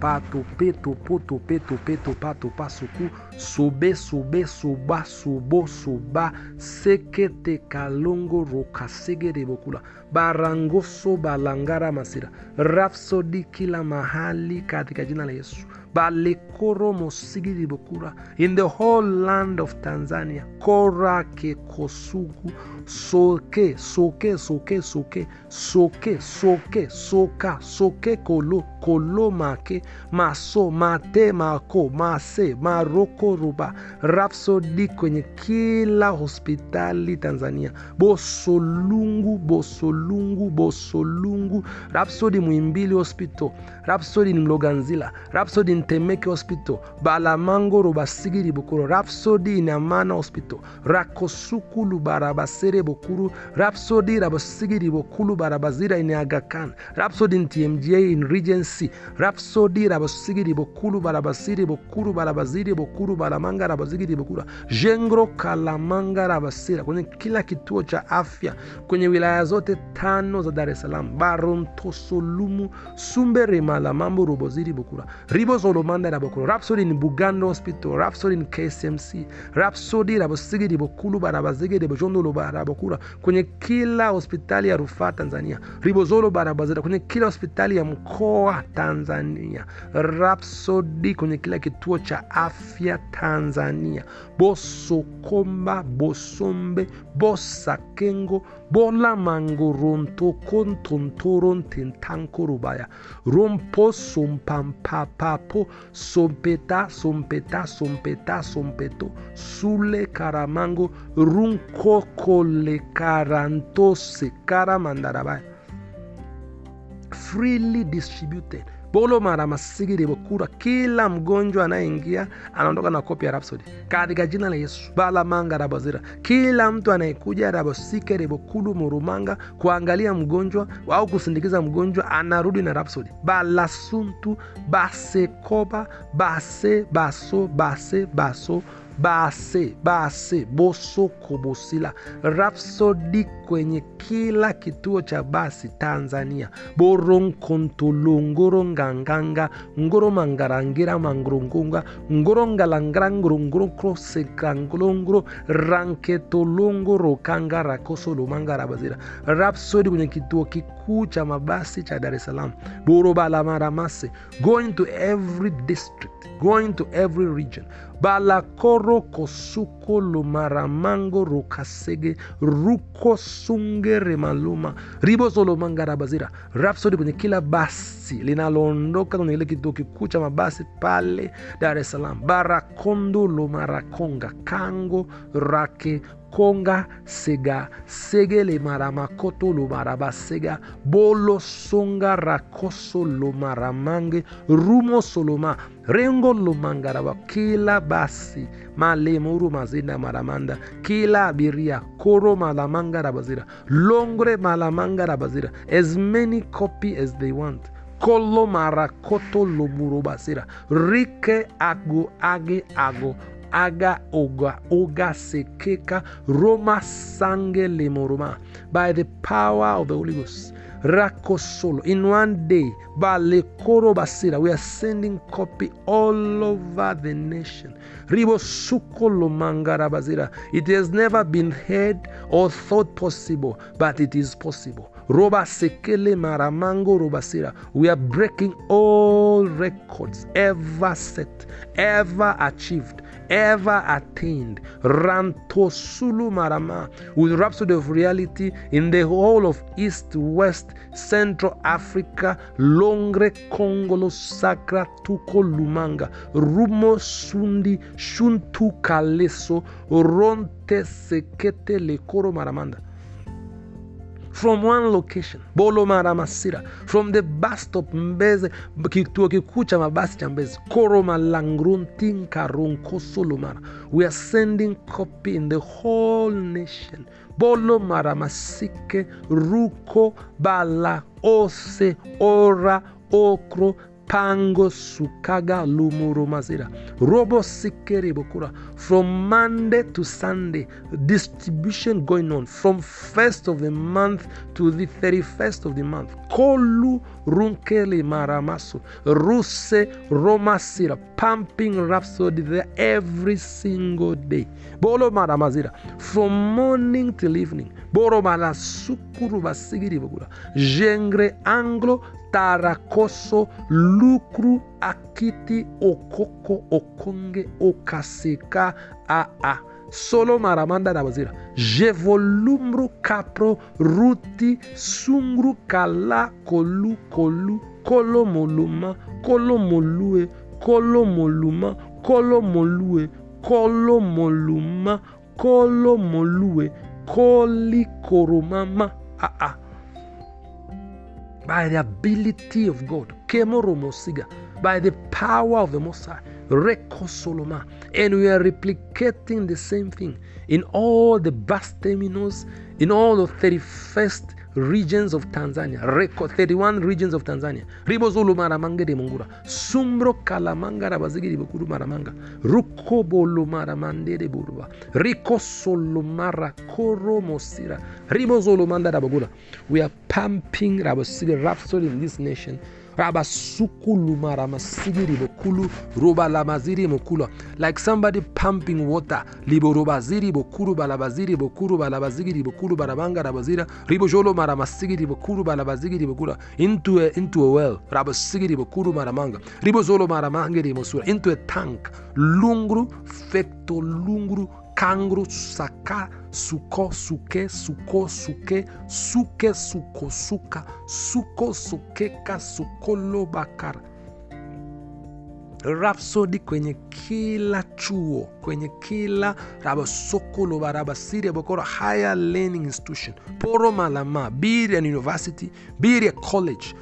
pa tope topo tope tope topa topa suku sobe sobe soba sobo soba sekete kalongo rokasegere bokula. Barangoso balangara masira. Rafsodi kila mahali katika jina la yesu. Balekoro mosigiri bokura in the whole land of tanzania. Korake kosugu soke soke soke soke. Soke soke soka soke kolo kolo make. Maso mate mako mase maroko ruba rapsodi kwenye kila hospitali tanzania. Bosolungu bosolungu bosolungu. Rapsodi Muhimbili hospital rapsodi ni mloganzila. Rapsodi Temeke hospital balamango robasigiri bukuro rapsodi inamana hospital rakosukulu barabasere bokuru rapsodi rabasigiri bokulu barabazira in agakan rapsodi in tmga in regency rapsodi rabasigiri bokulu barabasiri bokuru barabaziri bokuru baramanga rabazigiri bokura jengro kalamanga rabasira kwenye kila kituo cha afya kwenye wilaya zote tano za dar es salaam barontosolumu sumbere malamambo roboziri bokura ribo solomanda rabokura rapsodi in bugando hospital rapsodi in kcmc rapsodi rabasigiri bokulu barabazigiri bojondolo barabokura kwenye kila hospitali ya rufaa tanzania ribozolo Barabazeta kwenye kila hospitali ya mkoa tanzania rapsodi kwenye kila kituo cha afya tanzania bosokomba bosombe bosakengo bolamangorontokontontorontentankorubaya rompo sompampapapo sompeta sompeta sompeta sompeto sule karamango runkokole karantose karamandarabaya freely distributed. Bolo mara masigiri bokura. Kila mgonjwa anayeingia anaondoka na kopi ya rapsodi katika jina la yesu bala manga rabazira kila mtu anayekuja rabosike rebokulu murumanga kuangalia mgonjwa au kusindikiza mgonjwa anarudi na rapsodi balasuntu basekoba base baso base baso base base boso kobosila rapsodi kwenye kila kituo cha basi tanzania. Boronkontolo ngoronganganga ngoromangarangira mangorongonga ngorongalangara ngorongorokrosekrangolongoro ranketolongorokanga rakosolomanga rapsodi kwenye kituo kikuu cha mabasi cha dar es salaam. Borobalamaramase going to every district going to every region balakoro kosuko lomaramango rokasege ruko sungere maluma. Ribosolomangarabazi rapsodi kwenye kila basi. Linaloondoka kwenye kile kituo kikuu cha mabasi pale dar es salaam. Barakondo lomarakonga. Kango rake konga sega segele maramakoto lomarabasega bolo songa rakoso lomaramange rumo soloma rengo lomangaraba kila basi malemuru mazinda maramanda. Kila abiria koro malamanga rabazira longre malamanga rabazira as many copy as they want. Kolo marakoto loburobasira rike ago age ago aga oga oga sekeka roma sange lemoroma by the power of the holy ghost. Rakosolo in one day balekoro basira we are sending copy all over the nation. Ribo sukolo mangarabazira it has never been heard or thought possible but it is possible. Roba sekele maramango robasira we are breaking all records ever set ever achieved ever attained. Rantosulu marama. With rhapsody of reality in the whole of east west central africa longre congolo sacra tuko lumanga rumo sundi shuntu kaleso ronte sekete lekoro maramanda from one location bolo maramasira. From the bus stop mbeze kituo kikuu cha mabasi cha mbezi koroma langruntinkaronkosolomara we are sending copy in the whole nation. Bolo maramasike ruko bala ose ora okro pango sukaga lumurumazira robo sikeri bokura. From monday to sunday distribution going on from first of the month to the 31st of the month. Kolu runkeli maramaso ruse romasira pumping rhapsody there every single day. Bolo maramazira. From morning till evening. Boro mala sukuru basigiri bokura. Jengre anglo tarakoso lukru akiti okoko okonge okaseka aa solo maramanda na bazira. Jevolumbru kapro ruti sungru kala kolu kolu kolo moluma kolo molue kolo moluma kolo molue kolo moluma kolo molue koli koromama aa by the ability of God, by the power of the Most High, Rekosoloma. And we are replicating the same thing in all the bus terminals, in all the 31st regions of Tanzania, Reko, 31 regions of Tanzania. Ribozulu maramanga de mungura. Sumbro kalamanga rabazigi de bukuru maramanga. Rukobolo maramande de buruba. Riko solo mara koro mosira. Ribozulu manda rabagura. We are pumping rabasigi rhapsody in this nation like somebody pumping water. Liborobaziri bokuru balabaziri bokuru balabazigiri bokuru barabanga rabazira ribojolo maramastigiri bokuru balabazigiri bokura into a into a well rabasigiri bokuru maramanga ribozolo maramangiri mosura into a tank lungru fecto lungru kangru saka suko suke suko suke suke suko suka suko sukeka sukolo bakara rapsodi kwenye kila chuo kwenye kila rabasokolo barabasiri bokoro higher learning institution. Poro malama birian university biria college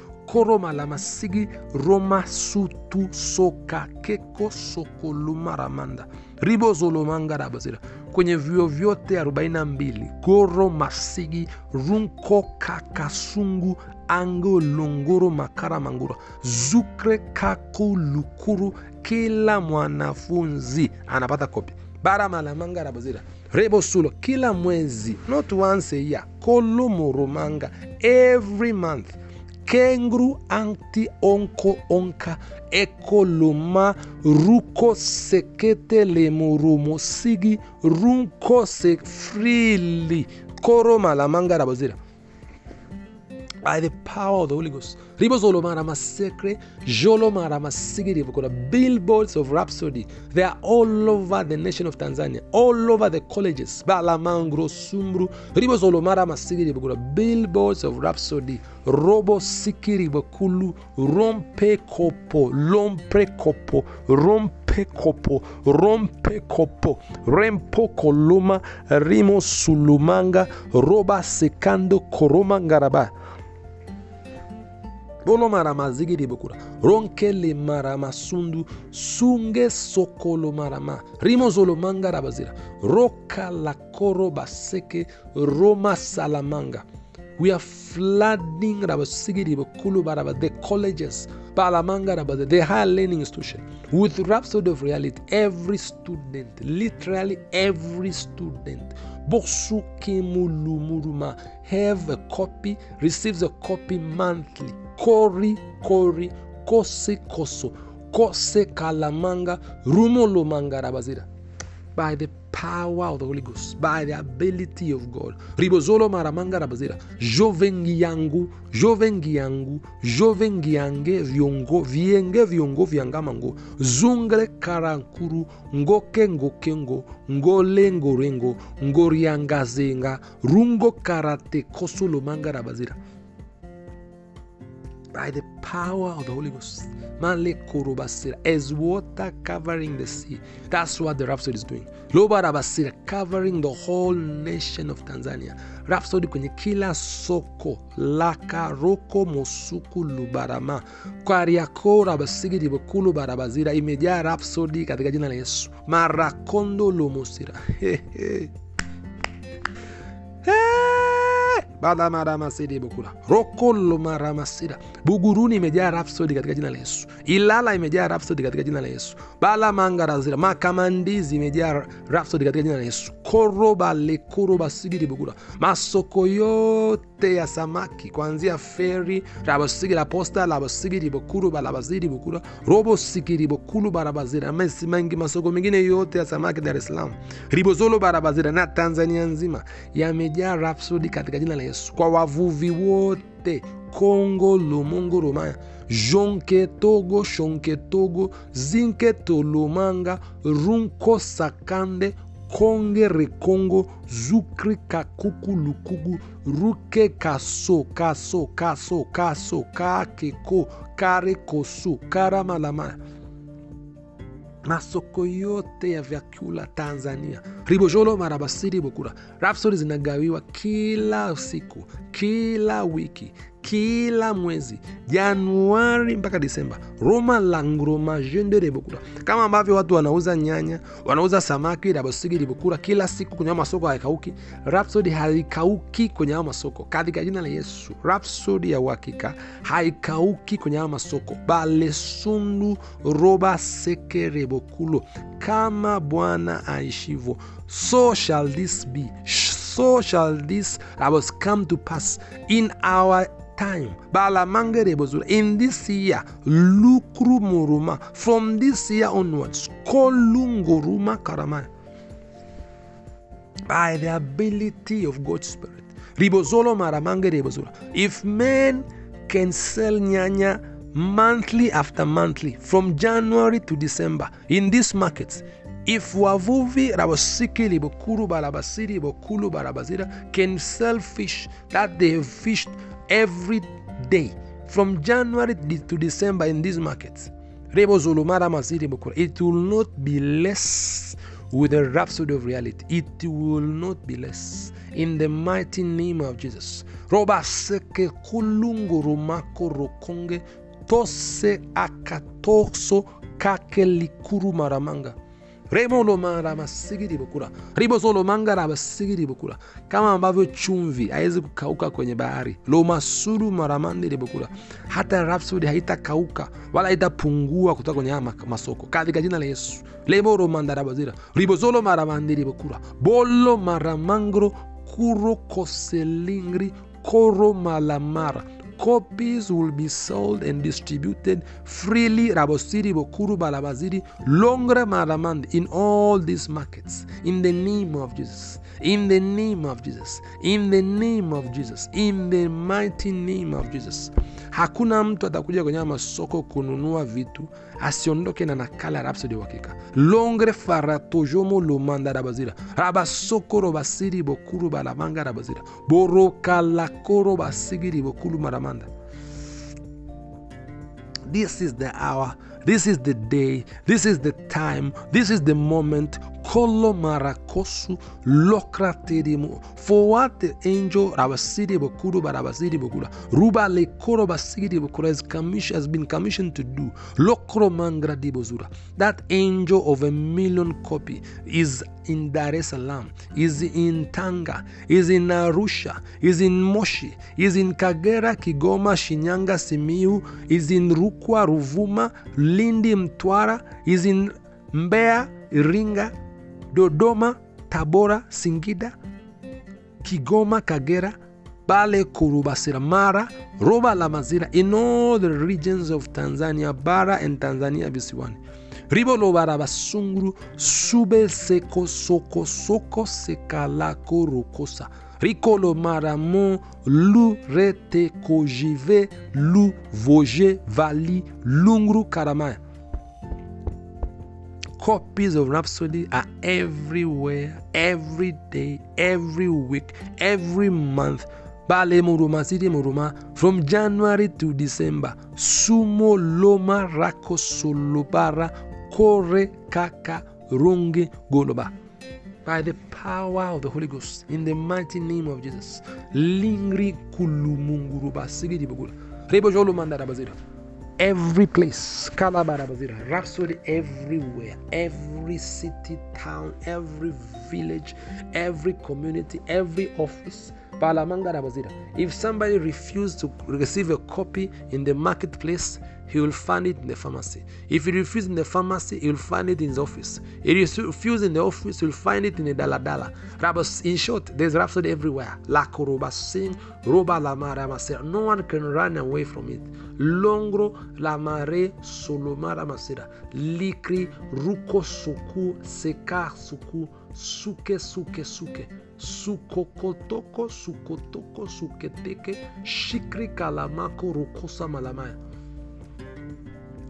sigi roma sutu soka keko sokolumaramanda ribozolomanga rabasira kwenye vyuo vyote 42 goro masigi runko kakasungu ango longoro makara mangura zukre kaku lukuru kila mwanafunzi anapata kopi bara malamanga rabazira rebo sulo kila mwezi not once a kolomoromanga every month kengru anti onko onka eko loma ruko sekete lemurumo sigi runko se frili koroma la mangara bozira. By the power of the Holy Ghost. Billboards of Rhapsody. They are all over the nation of Tanzania, all over the colleges. Billboards of Rhapsody. Robo sikiri bakulu, rompe kopo, lompe kopo, rompe kopo, rompe kopo, rempo koloma, rimo sulumanga, roba sekando koroma ngaraba bolo marama zigiri bokura ronkele marama sundu sunge sokolo marama. Rimozolo manga rabazira roka la koro baseke roma salamanga we are flooding the colleges the higher learning institution. With rhapsody of reality every student literally every student have a copy receives a copy monthly kori kori kose koso kose kalamanga rumolomanga rabazira by the power of the Holy Ghost, by the ability of God. Ribozolo maramanga rabazira. Jovengi yangu, jovengi yangu, jovengi yange viongo, vienge viongo vyangamango. Zungre karankuru, ngoke ngokengo, ngole ngorengo, ngoriangazenga, rungo karate kosolo manga rabazira by the power of the Holy Ghost. As water covering the sea. That's what the Rhapsody is doing. Loba rabasira covering the whole nation of Tanzania. Rhapsody kwenye kila soko laka roko mosuku lubarama kwariako rabasigiri bukulu barabazira imejaa Rhapsody katika jina la Yesu. Marakondo hey. Hey! Badamaramasidibukula rokolomaramasidha buguruni imejaa rhapsody katika jina la yesu. Ilala imejaa rhapsody katika jina la yesu. Balamangarazira makamandizi imejaa rhapsody katika jina la yesu. Koroba bugura masoko yote ya samaki kuanzia feri rabosigiri posta labosigiri bokuruba labaziri bukura robo sikiri bokulu barabazira mesi mengi masoko mengine yote ya samaki dar es salaam. Ribozolo barabazira na tanzania nzima yamejaa rhapsody katika jina la yesu. Kwa wavuvi wote kongo lumungu rumaya jonke togo shonke togo zinke tolomanga runko sakande konge rekongo zukri kakuku lukugu ruke kaso kaso kaso kaso kakeko kare koso karamalama masoko yote ya vyakula tanzania. Ribojolo marabasiri bokura. Rapsodi zinagawiwa kila siku kila wiki kila mwezi januari mpaka disemba roma langroma jende rebokura kama ambavyo watu wanauza nyanya wanauza samaki rabosigi ribokura kila siku kwenye hao masoko haikauki rapsodi haikauki kwenye hao masoko. Katika jina la yesu rapsodi ya uhakika haikauki kwenye hao masoko. Balesundu roba seke rebokulo kama bwana aishivo so shall this be. So shall this come to pass in our time. Balamangerebozula in this year lukrumuruma from this year onwards kolunguruma karamaya by the ability of god's spirit. Ribozolo maramangerebozula if men can sell nyanya monthly after monthly from january to december in these markets if wavuvi rabosiki libokuru barabasiri bokulu barabazira can sell fish that they have fished every day from january to december in these markets it will not be less with the rhapsody of reality. It will not be less. In the mighty name of jesus. Tose akatoso kake likuru maramanga remolomaramasigiri bukura. Ribozolomangarabasigi bukura. Kama ambavyo chumvi haiwezi kukauka kwenye bahari. Lomasuru maramandi bukura. Hata rapsodi haitakauka wala haitapungua kutoka kwenye haya masoko. Katika jina la yesu. Lemoromandarabazira ribozolo maramandiri bolo maramangro kuro koselingri koro malamara copies will be sold and distributed freely. Rabosiri bokuru balabaziri longre maramand in all these markets. In the name of jesus. In the name of jesus. In the name of jesus. In the mighty name of jesus hakuna mtu atakuja kwenye masoko kununua vitu asiondoke na nakala rapsodi uhakika. Longre faratojomo lomanda rabazira rabasoko robasiri bokuru balamanga rabazira borokalakoro basigiri bokulu maramanda this is the hour this is the day this is the time this is the moment kolo marakosu lokraterimu for what the angel rabasiri bokuru barabasiri bokura ruba lekoro basiri bokura has, commission, has been commissioned to do. Lokro mangra dibozura that angel of a million copy is in Dar es Salaam, is in Tanga, is in Arusha, is in Moshi, is in Kagera, Kigoma, Shinyanga, Simiu, is in Rukwa, Ruvuma, Lindi, Mtwara, is in Mbeya, Iringa, Dodoma, Tabora, Singida, Kigoma, Kagera, Bale, Kurubasira, Mara, Roba la Mazira, in all the regions of Tanzania, Bara and Tanzania visiwani. Ribolo barabasunguru sube seko soko soko sekalako rokosa rikolo maramo lu rete kojive lu voje vali lungru karamaya copies of Rhapsody are everywhere, every day, every week, every month. Bale Muruma City Muruma from January to December. Sumo Loma Rako Solobara Kore Kaka Runge Goloba. By the power of the Holy Ghost, in the mighty name of Jesus. Lingri Kulumunguruba Sigidi Bugula. Rebo Jolo Mandarabazira every place. Rhapsody everywhere. Every city town every village every community every office. If somebody refused to receive a copy in the marketplace, he will find it in the pharmacy. If he refuses in the pharmacy, he will find it in his office. If he refuses in the office, he will find it in the daladala. Rabas, in short, there's Rhapsody everywhere. La koroba sing, roba la masira. No one can run away from it. Longro la mare solomara masira. Likri ruko suku seka suku suke suke suke sukokotoko sukotoko suketeke shikri kalamako rukosa malamaya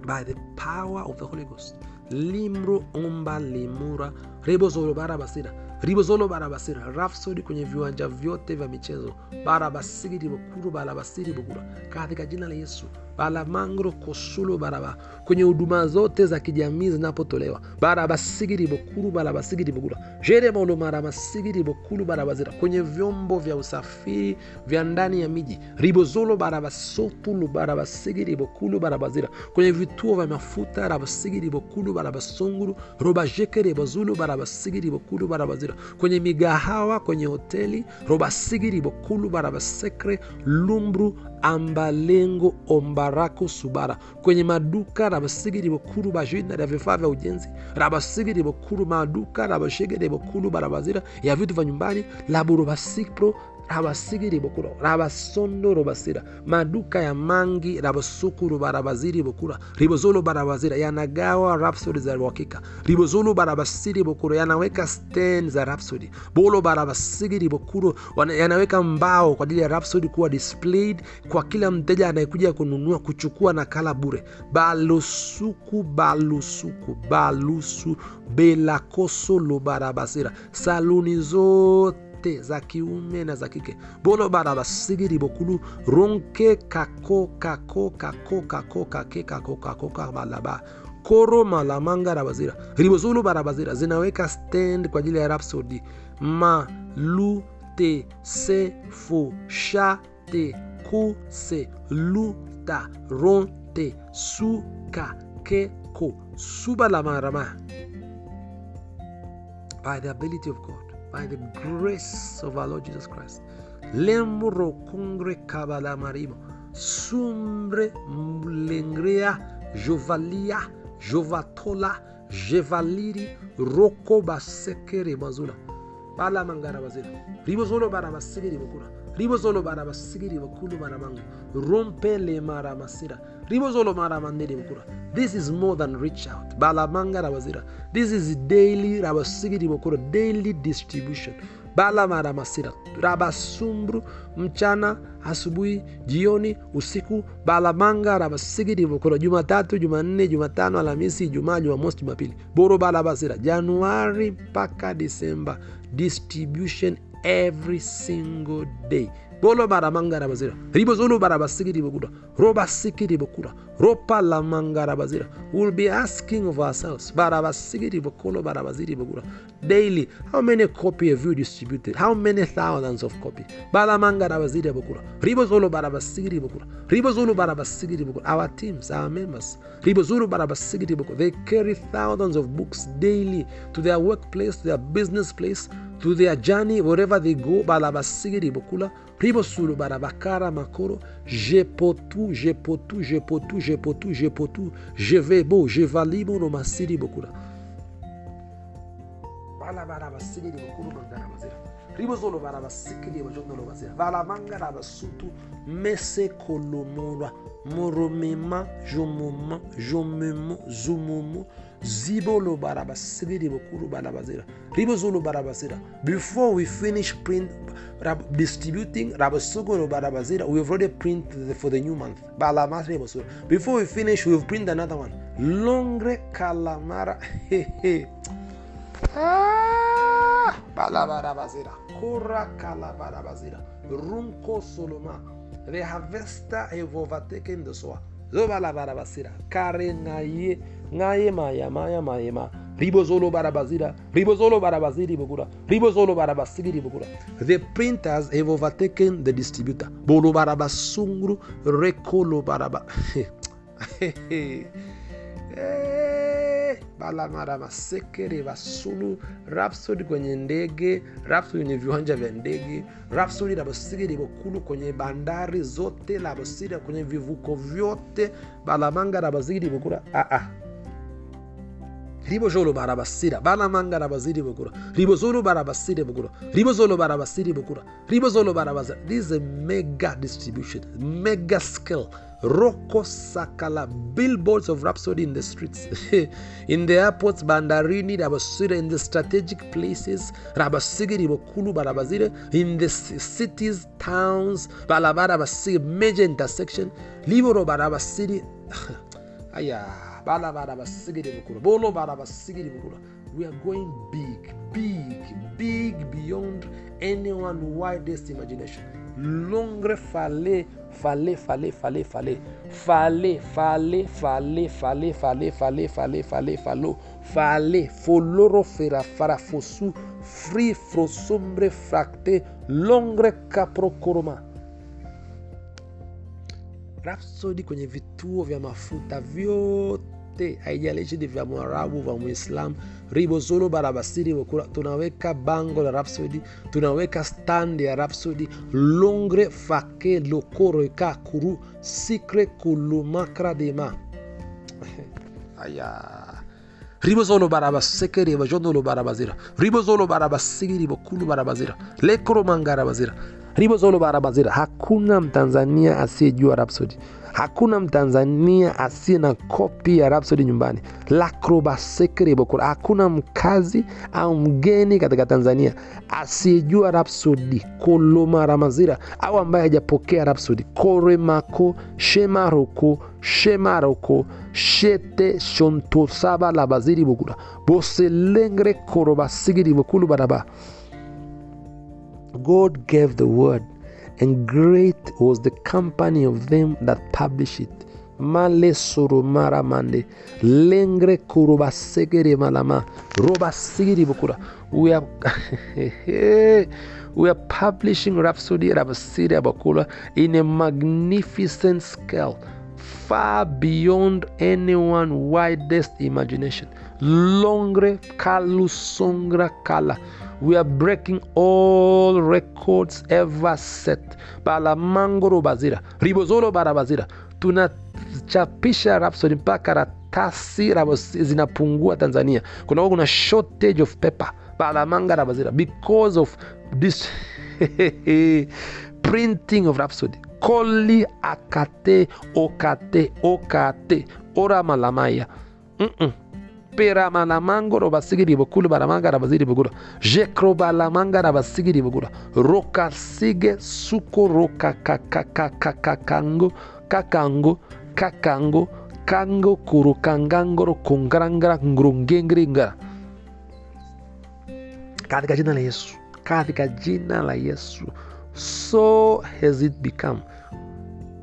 by the power of the Holy Ghost. Limro omba limura. Rebozolo barabasira. Ribozolo barabasira. Rafsodi kwenye viwanja vyote vya michezo. Barabasigiri bukuru barabasiri bukura katika jina la Yesu balamangro kosulo baraba. Kwenye huduma zote za kijamii zinapotolewa. Barabasigiri bukuru barabasigiri bukura jeremolo maramasigiri bukuru barabazira kwenye vyombo vya usafiri vya ndani ya miji. Ribozolo barabasotulu barabasigiri bukulu barabazira kwenye vituo vya mafuta rabasigiri bukulu barabasunguru robajekere bozulu barabasigiri bukulu barabazira kwenye migahawa kwenye hoteli robasigiri bukulu barabasekre lumbru ambalengo ombarako subara. Kwenye maduka rabasigiri bukuru bajina ya vifaa vya ujenzi. Rabasigiri bukuru maduka rabashegere bukuru barabazira. Ya vitu vya nyumbani laburobasipro rabasigiri bokura rabasondo robasira maduka ya mangi rabasukuru barabaziri bokura ribozolo barabazira yanagawa rapsodi za uhakika ribozolo barabasiri bukura yanaweka stand za rapsodi bolo barabasigiri bokuro yanaweka mbao kwa ajili ya rapsodi kuwa displayed kwa kila mteja anayekuja kununua kuchukua nakala bure. Balusuku balusuku balusu belakosolo barabasira. Saluni zote zote za kiume na za kike. Bolo barabasigiri bokulu ronke kako kako kako kako kake kako kako kabalaba koro malamanga rabazira ribozulu barabazira zinaweka stand kwa ajili ya Rhapsody. Ma lu te se fo sha te ku se lu ta ron te su ka ke ko. Suba la marama. By the ability of God by the grace of our Lord Jesus Christ. Lemro kungre kabala marimo. Sumbre mlengrea jovalia jovatola jevaliri roko basekere mazula. Bala mangara bazira. Ribo solo bara basigiri bukura. Ribo solo bara basigiri bukulu bara mangu. Rompe le mara masira. Ribo solo mara. This is more than reach out. Balamanga rabazira. This is daily rabasigiri. Daily distribution. Bala mara masira. Rabasumbru mchana, asubuhi, jioni, usiku. Balamanga rabasigiri bukura. Jumatatu, Jumanne, Jumatano, Alhamisi, Ijumaa, Jumamosi, Jumapili. Boro bala basira. Januari mpaka Disemba. Distribution every single day bolo baramangara bazira. Ribo zolo barabasigiri bokura roba sikiri bokura ropa la mangara bazira. We'll be asking of ourselves. Barabasigiri bokolo barabaziri bokura daily how many copy have you distributed? How many thousands of copy? Balamangara bazira bokura ribo zolo barabasigiri bokura ribo zolo barabasigiri bokura our teams our members. Ribo zolo barabasigiri bokura they carry thousands of books daily to their workplace their business place to their journey wherever they go. Balabasigiri Privo sulu barabakara makoro. Je peux tout, je peux tout, je peux tout, je peux tout, je peux tout. Je vais beau, je valimo no masiri bokura. Bala bara basiri bokuru mangara mazira. Privo sulu bara basikiri bajondo lo mazira. Bala mangara basutu mese kolomolwa. Moromema jomoma jomemo zumomo zibolo barabasigiri bokulu barabazira ribozolo barabazira before we finish print rab, distributing rabasogolo barabazira we've already printed the, for the new month. Balamas ribosolo before we finish we've printed another one. Longre calamara ah, balabarabazira kora calabarabazira runko soloma overtaken the sower zobala kare ngaye ngaye maya maya maya ma ribozolo barabazira ribozolo barabaziri bugura ribozolo barabasigiri bugura the printers have overtaken the distributor. Bolo balamara masekere vasulu Rhapsody kwenye ndege, Rhapsody kwenye viwanja vya ndege, Rhapsody labosigiri bokulu kwenye bandari zote, labosiri kwenye vivuko vyote, balamanga labaziri bokula ah ah. Ribojolo barabasira balamanga rabaziri bokura ribozolo barabasire bokura ribozolo barabasiri bokura ribozolo barabasira this is a mega distribution mega scale roko sakala billboards of rhapsody in the streets. In the airports bandarini rabasira in the strategic places rabasigiri bokulu barabazire in the cities towns balabara major intersection liboro barabasiri aya bala bara basigiri bukura bolo bara basigiri bukura we are going big big big beyond anyone widest imagination. Longre fale fale fallait, fallait, fallait, fallait, fallait, fallait, fallait, fallait, fallait, fallait, fallait, fallait, fallait, foloro fera fara fosu. Fri frosombre fracte longre caprocoroma Rhapsody kwenye vituo vya mafuta vyote, haijalishi ni vya Mwarabu vya Muislam, ribozolo barabasiri tunaweka bango la Rhapsody, tunaweka stand ya Rhapsody, longre fake lokoroka kuru sikre kulumakra dema aya. Ribozolo barabaseke ribajondolo barabazira. Ribozolo barabasigi ribokulu barabazira. Lekoro mangarabazira ribozolo barabazira. Hakuna mtanzania asiyejua Rhapsody hakuna mtanzania asiye na kopi ya Rhapsody nyumbani. Lakrobaseke ribokulu hakuna mkazi au mgeni katika tanzania asiyejua Rhapsody. Kolomaramazira au ambaye hajapokea Rhapsody. Koremako shemaroko shemaroko shete shontosaba labaziri bokura boselengre korobasigiri bukulu baraba. God gave the word, and great was the company of them that published it. Male soromara mande lengre kurobasegere malama robasigiri bukura. We are we are publishing Rhapsody Rabasiri Bakula in a magnificent scale, far beyond anyone widest imagination. Longre kalu songra kala. We are breaking all records ever set. Balamangoro bazira, ribozolo barabazira. Tunachapisha Rhapsody mpaka ratasi zinapungua Tanzania. Kuna kuna shortage of paper. Balamanga rabazira because of this printing of Rhapsody. Koli akate okate okate ora malamaya. Mm-mm. Pera malamango robasigiri bokulu baramanga rabaziri bogura jekro balamanga rabasigiri bogura roka sige suko roka kakakakango kakango kakango kango kurukangangoro kungarangara ngurungengringara katika jina la yesu katika jina la yesu so has it become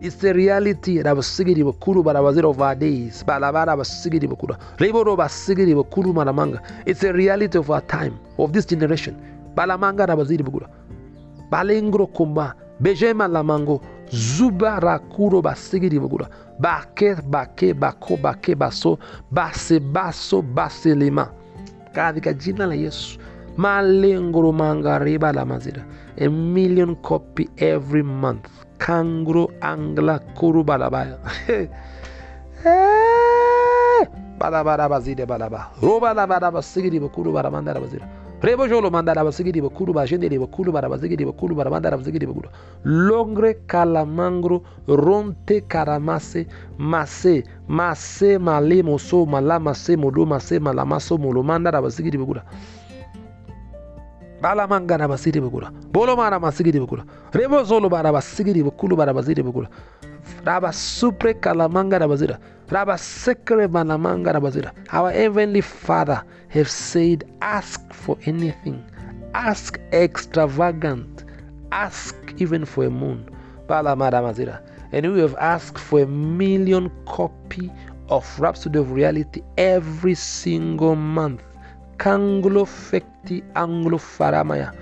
It's a reality. Rabasigiri bakuru barabazira of our days. Balabara basigiri bakuru. Reboro basigiri bakuru maramanga it's a reality of our time of this generation. Balamanga rabaziri bakuru. Balengro kumba bejema lamango zuba rakuro basigiri bakuru. Bake bake bako bake baso base baso base lima. katika jina la yesu. Malengro mangariba la mazira. A million copy every month kangro angla kuru balabaya eh, balabara bazide balaba. Robalabara basigiri bakuru baramandara bazira rebo jolo mandara basigiri bakuru bashendere bakuru barabazigiri bakuru baramandara bazigiri bakuru longre kalamangro ronte karamase mase mase male moso mala mase modo mase malamaso molomandara basigiri bakuru balamangana basiri bukula. Bolomana masigiri bukula. Rebo zolo bara basigiri bukulu bara baziri bukula. Raba supre kalamanga rabazira raba sekre manamanga rabazira our heavenly father have said ask for anything. Ask extravagant. Ask even for a moon. Balamara mazira. And we have asked for a million copy of rhapsody of reality every single month kanglo fekti anglo faramaya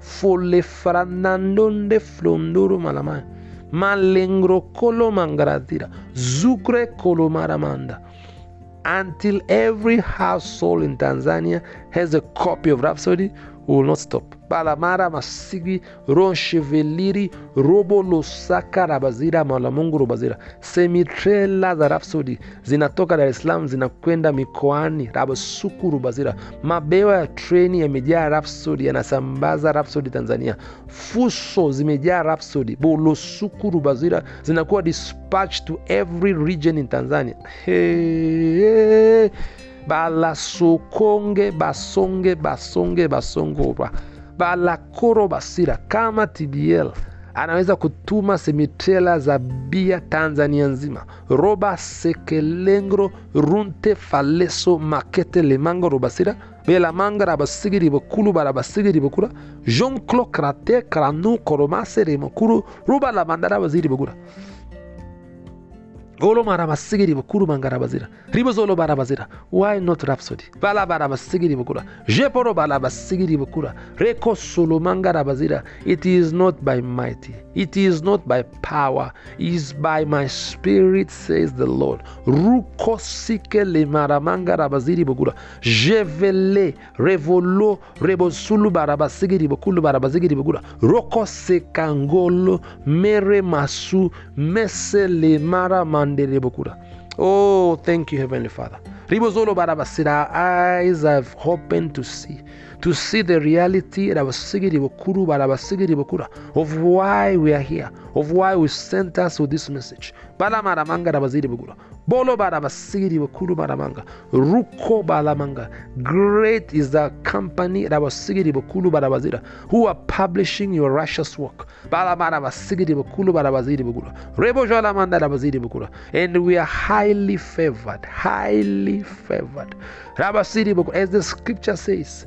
folle faranandonde flondoro malamaya malengro kolo mangaradira zukre kolo maramanda. Until every household in Tanzania has a copy of Rhapsody, we will not stop. Balamara Masigi Roncheveliri Robo Losaka Rabazira Malamungu robazira Semitrela za Rhapsody zinatoka Dar es zinakwenda mikoani Rabasuku Rubazira. Mabewa ya treni yamejaa Rhapsody yanasambaza Rhapsody Tanzania. Fuso zimejaa Rhapsody Bolosuku Rubazira zinakuwa dispatch to every region in Tanzania. Hey, balasokonge basonge basonge basongora balakoro basira kama tbl anaweza kutuma semitrela za bia tanzania nzima. Roba sekelengro runte faleso makete lemango robasira belamanga rabasigiri bakulu barabasigiri bakura jonklo krate kranu koromase remokuru ruba lamandara baziri bakura golo marabasigiri it is not by mighty it is not by power. It is by my spirit says the lord. Ruko sike le maramangarabaziri bukura jevele revolo rebosulu barabasigiri bukulu barabazigiri bukura roko sekangolo mere masu mese le mara oh thank you heavenly father. Ribozolo barabasira our eyes have opened to see to see the reality of why we are here of why we sent us with this message. Balamaramanga rabaziri bakura bolo barabasigiri bakuru baramanga ruko balamanga great is the company rabasigiri bakulu barabazira who are publishing your righteous work? Balamarabasigiri bakulu barabaziri bakura rebo jolamanda rabaziri bakura and we are highly favored highly favored. Rabasiri as the scripture says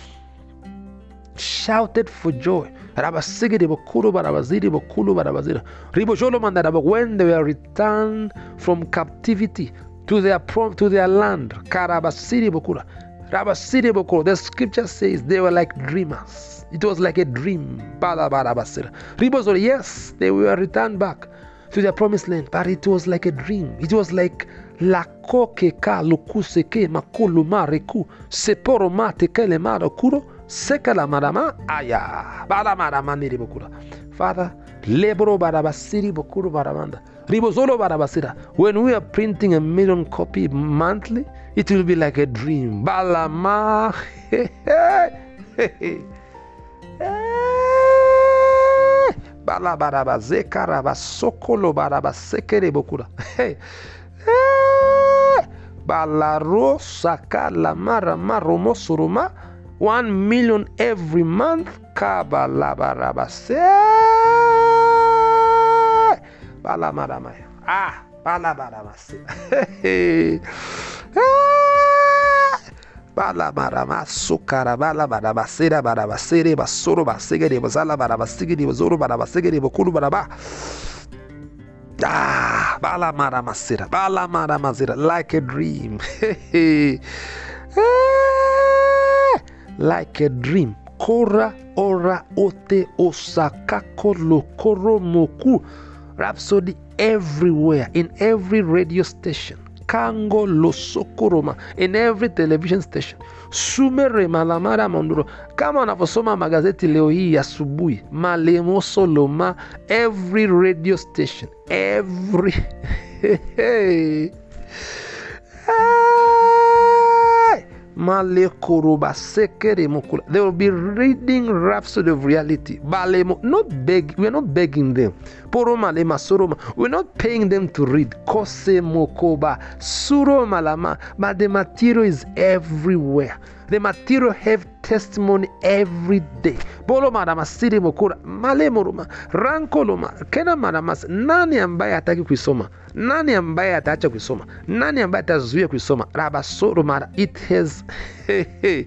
shouted for joy. When they were returned from captivity to their prom, to their land the scripture says they were like dreamers. It was like a dream. Yes, they were returned back to their promised land, but it was like a dream. It was like lako keka lukuseke makulu mareku seporo mate kele marakuro seka la Sekalamarama aya. Baramarama niribukura. Father, lebro barabasiri bukuru barabanda. Ribosolo barabasira. When we are printing a million copy monthly, it will be like a dream. Balama. Eh, Balabaraba zekaraba sokolo baraba sekere bokura. Hey. Balaro saka lamara maromo suruma. 1 million every month. Ah, balabaramasukkara eh. balabarabasera barabasere basoro basigere bazala barabasigere bazoro barabasigere bakuru baraba. Ah, balamaramasera balamaramasera like a dream. Eh like a dream. Kora ora ote osakako lokoro moku. Rhapsody everywhere in every radio station. Kango losokoroma in every television station. Sumere malamara mondoro kama unavyosoma magazeti leo hii asubuhi malemosoloma every radio station every malekorobasekere mokula ah. They will be reading rhapsody of reality. Not beg we are not begging them. We're not paying them to read. But the material is everywhere The material have testimony every day. Bolo madamasiri mokura male moruma rankoloma kena madamas. Nani ambaye hataki kuisoma? Nani ambaye ataacha kuisoma? Nani ambaye atazuia kuisoma? Rabasoro mara it has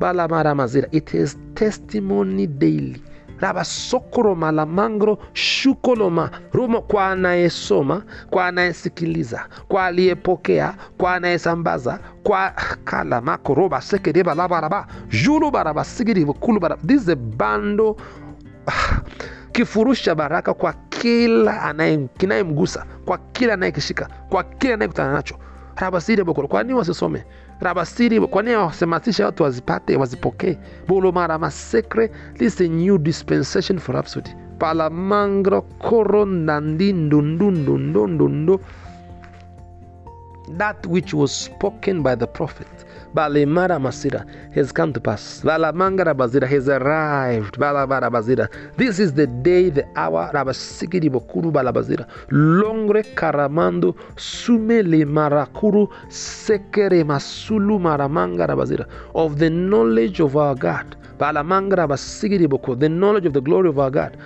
bala mara mazira it has testimony daily rabasokoro mangro shukoloma rumo kwa anayesoma kwa anayesikiliza kwa aliyepokea kwa anayesambaza kwa kalamako roba sekereba labaraba julu baraba sigiri baraba. This a bando kifurushi baraka kwa kila kinayemgusa kwa kila anayekishika kwa kila anayekutana nacho rabasiri bokoro. Kwa nini wasisome rabasiri kwa nini wasemasisha watu wazipate wazipokee? Bolo mara masekre this a new dispensation for rhapsody. Palamangro koro nandi ndundu ndundu ndundu that which was spoken by the prophet. Balemara masira has come to pass. Balamangara bazira has arrived. Balabara bazira. This is the day the hour rabasigiri bokuru balabazira longre karamando sume le marakuru sekere masulu maramangara bazira. Of the knowledge of our god the knowledge of the glory of our god.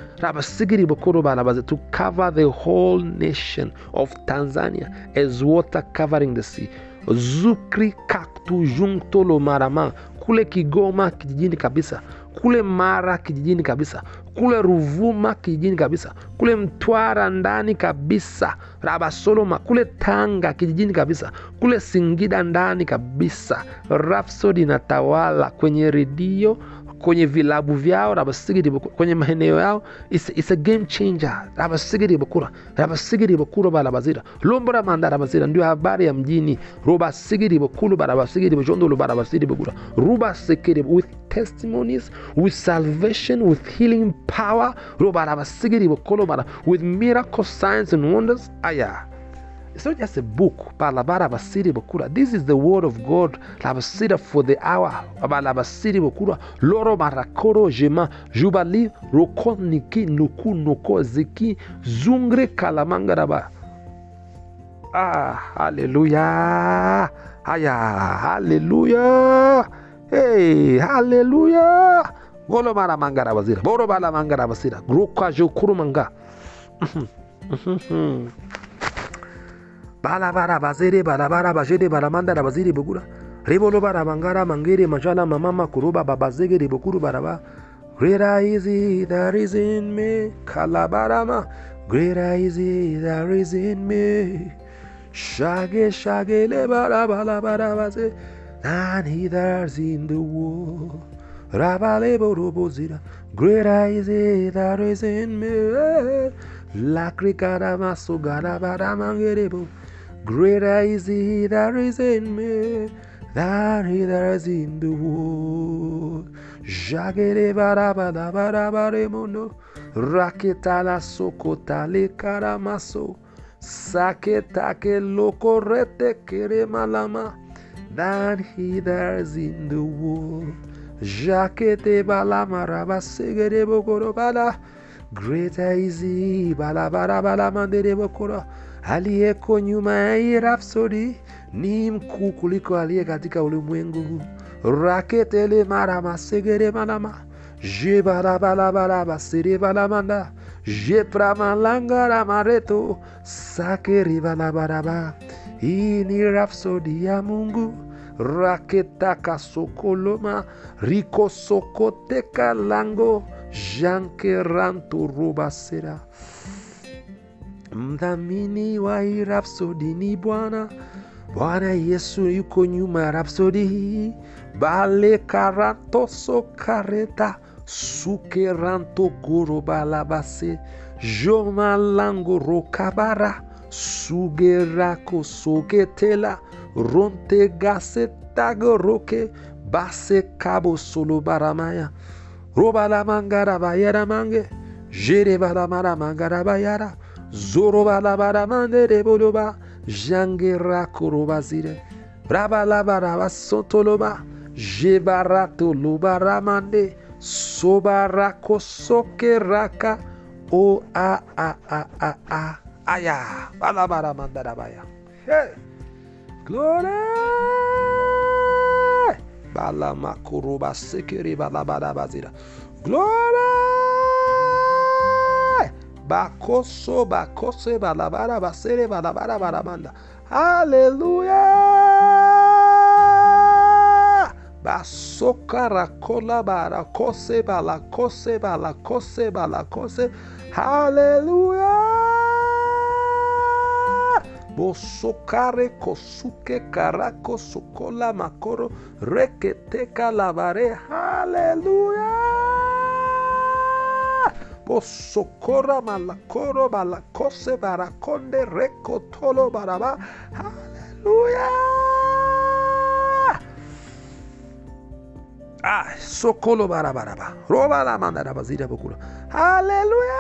To cover the whole nation of tanzania as water covering the sea. Zukri kaktu jungtolo marama kule kigoma kijijini kabisa. Kule mara kijijini kabisa. Kule ruvuma kijijini kabisa. Kule mtwara ndani kabisa. Rabasoloma kule tanga kijijini kabisa. Kule singida ndani kabisa. Rafsodi inatawala kwenye redio kwenye vilabu vyao rabasigiri kwenye maeneo yao it's, game changer. Rabasigiri bukura rabasigiri habari ya mjini. Robasigiri rubasikiri with testimonies with salvation with healing power. Robarabasigiri with miracle signs and wonders It's not just a book. Balabara basiri bakura. This is the word of God. Labasira for the hour. Balabasiri bakura. Loro marakoro jema. Jubali roko niki nuku Nuko ziki. Zungre kalamangaraba. Ah, hallelujah. Aya, hallelujah. Hey, hallelujah. Golo mara mangara bazira. Boro bala mangara basira. Gruka jukuru manga. balabara bazere balabara bajede balamandara baziri bugura rebolo baramangara mangere majala mamama kuruba babazegere bukuru baraba Greater is he that is in me, Kalabarama. Greater is he that is in me. Shage shage le barabalabarabaze than he that is in the world. Rabalebo robozira. Greater is he that is in me. Lakrikara maso garabaramangerebo. Greater is he that is in me than he that is in the world. Jagere barabada barabaremono. Raketala sokotale karamaso. Saketake lokorete kere malama. Than he that is in the world. Jakete balamaraba segere bokoro bala. Greater is he balabara balamandere bokoro aliyeko nyuma ya hii rhapsody ni mkuu kuliko aliye katika ulimwengu. Huu raketele mara masegere manama jebalabalabalabasirebalamanda jepramalangaramaretoh sakerebalabaraba hii ni rhapsody ya mungu. Raketakasokoloma rikosokoteka lango. Jankerantoroba sera. Mdhamini wa hii rafsodi ni bwana. Bwana yesu yuko nyuma ya rafsodi hii bale karatoso kareta sukeranto gorobalabase jomalango rokabara sugerako soketela. Rontegasetagoroke base kabo solobaramaya robalamangarabayaramange jerebalamaramangaraba zorobalabaramandereboloba jangerakorobazire rabalabarabasotoloba jebaratolobaramande sobarakosokeraka o a a a a a aya balabaramandarabaya hey. glory Balamakuruba sekiri balabadabazira. Glory! Bacoso, bacose, balabara, basere, balabara, balamanda. Aleluya. Basoca, racola, baracose, balacose, balacose, balacose. Aleluya. Bosocare, cosuque, caraco, socola, macoro, requeteca, lavare. Aleluya. Bosokora malakoro balakose barakonde rekotolo baraba. Hallelujah! Ah, sokolo barabaraba. Roba la mandara bazira bukura. Hallelujah!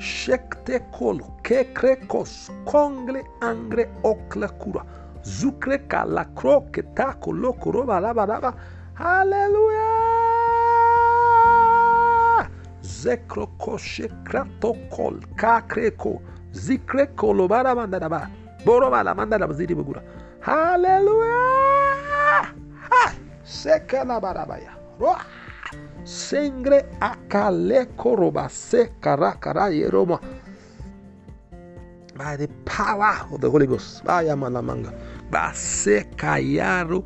Shekte kolo kekre kos kongle angre okla kura. Zukre kala kro ketako loko roba la baraba. Hallelujah! Zekrokoche Kratokol Kakreko Zikreko Lobara Mandarabá Borobala Mandarabá Ziribugura Aleluia Sekanabarabaia Roa! Sengre Akalekoroba Sekarakara Yeroma By the power of the Holy Ghost. Vai Amanamanga Basekayaro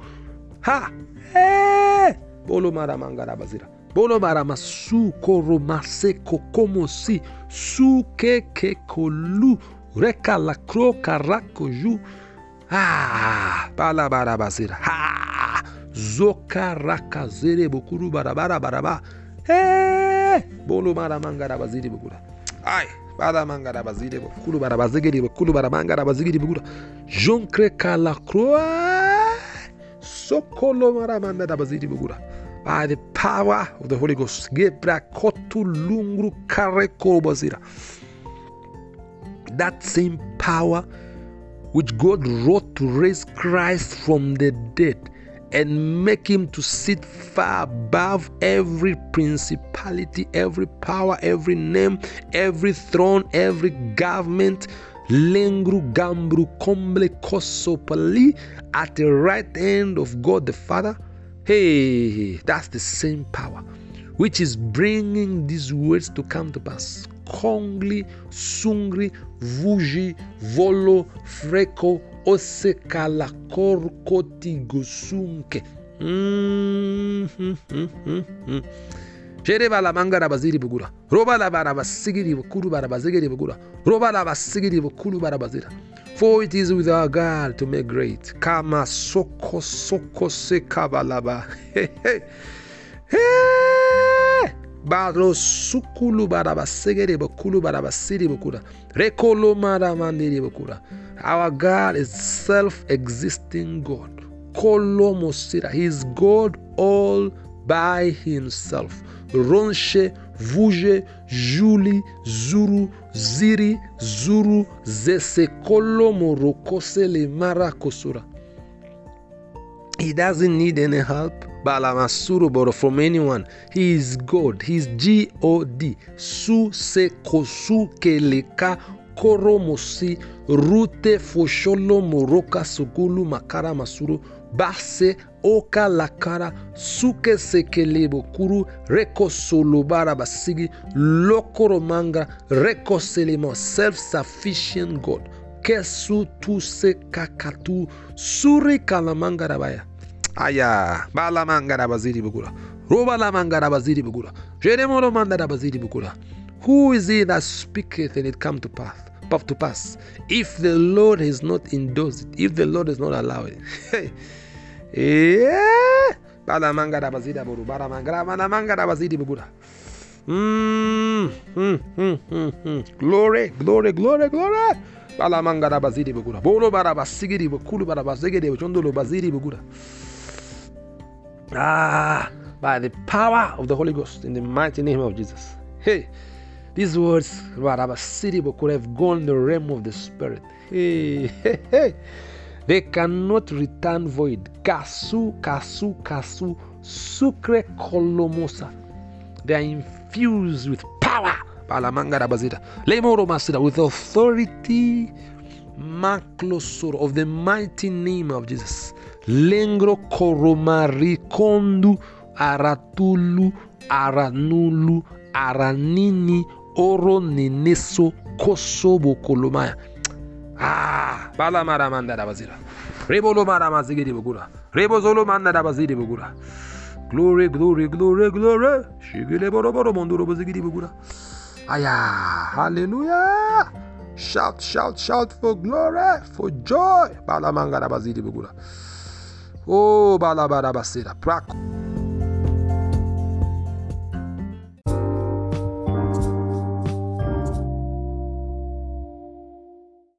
Ha! Eh Bolo Maramangarabazira Bolobarama su koromaseko como si su que que colu reca la croca racoyu. Ah, balabarabazir. Ha, zoka rakazere bukuru barabara baraba. Eh, bolomaramangarabaziри bukura. Ay, badamangarabaziri bukuru barabazigiri bukuru baramangarabazigiri bukura. Jonkre kala croa. Sokolo maramanda dabaziri bukura. By the power of the Holy Ghost that same power which God wrought to raise Christ from the dead and make him to sit far above every principality, every power, every name, every throne, every government. Lengru gambru komble kosopali at the right hand of God the Father. Hey, that's the same power which is bringing these words to come to pass. Kongli, sungri, vuji, volo, freko, osekala korkoti gosunke mm-hmm, mm-hmm, mm-hmm. Shere bala mangara baziri bugura roba la bara basigiri bukuru bara bazigiri bugura roba la basigiri bukuru bara bazira for it is with our God to make great kama soko soko se kabalaba hey, hey. Hey! baro sukulu bara basegere bukulu bara basiri bukura rekolo mara mandiri bukura our God is self-existing God. Kolomosira. He is God all by himself. Ronshe, Vuje, Juli, Zuru, Ziri, Zuru, Zese, Kolomo, Rokose, Lemara, Kosura. He doesn't need any help. Balamasuru from anyone. He is God. He is G O D. Su se kosu keleka koromosi rute fosholo moroka sugulu makara masuru base oka lakara suke sekelebo kuru reko solobara basigi lokoro manga reko selema self-sufficient god. Kesu tuse kakatu suri kalamanga rabaya aya balamanga rabaziri bugura rabaziri bugura jeremoro manda rabaziri bugura who is he that speaketh and it come to pass to pass? If the lord has not endorsed it if the lord has not allowed it bala mangara bazidi aburu bara mangara mana mangara bazidi bugura glory glory glory glory. Bala mangara bazidi bugura bolo bara basigidi bukulu bara basigidi buchondolo bazidi bugura ah by the power of the holy ghost in the mighty name of jesus. Hey these words Rabba City could have gone the realm of the spirit. Hey, hey, hey. They cannot return void. Kasu, kasu, kasu, sucre kolomosa. They are infused with power. With authority. Maklosoro of the mighty name of Jesus. lengro koromarikondu aratulu aranulu aranini oro neneso kosobo kolomaya bala mara manda da bazira. Rebo lo mara mazigiri bugura. Rebo zolo manda da baziri bugura. Glory glory glory glory. Shigile boro boro monduro bazigiri bugura. Aya hallelujah. Shout shout shout for glory for joy. Bala manga da baziri bugura. Oh bala bala basira. Prako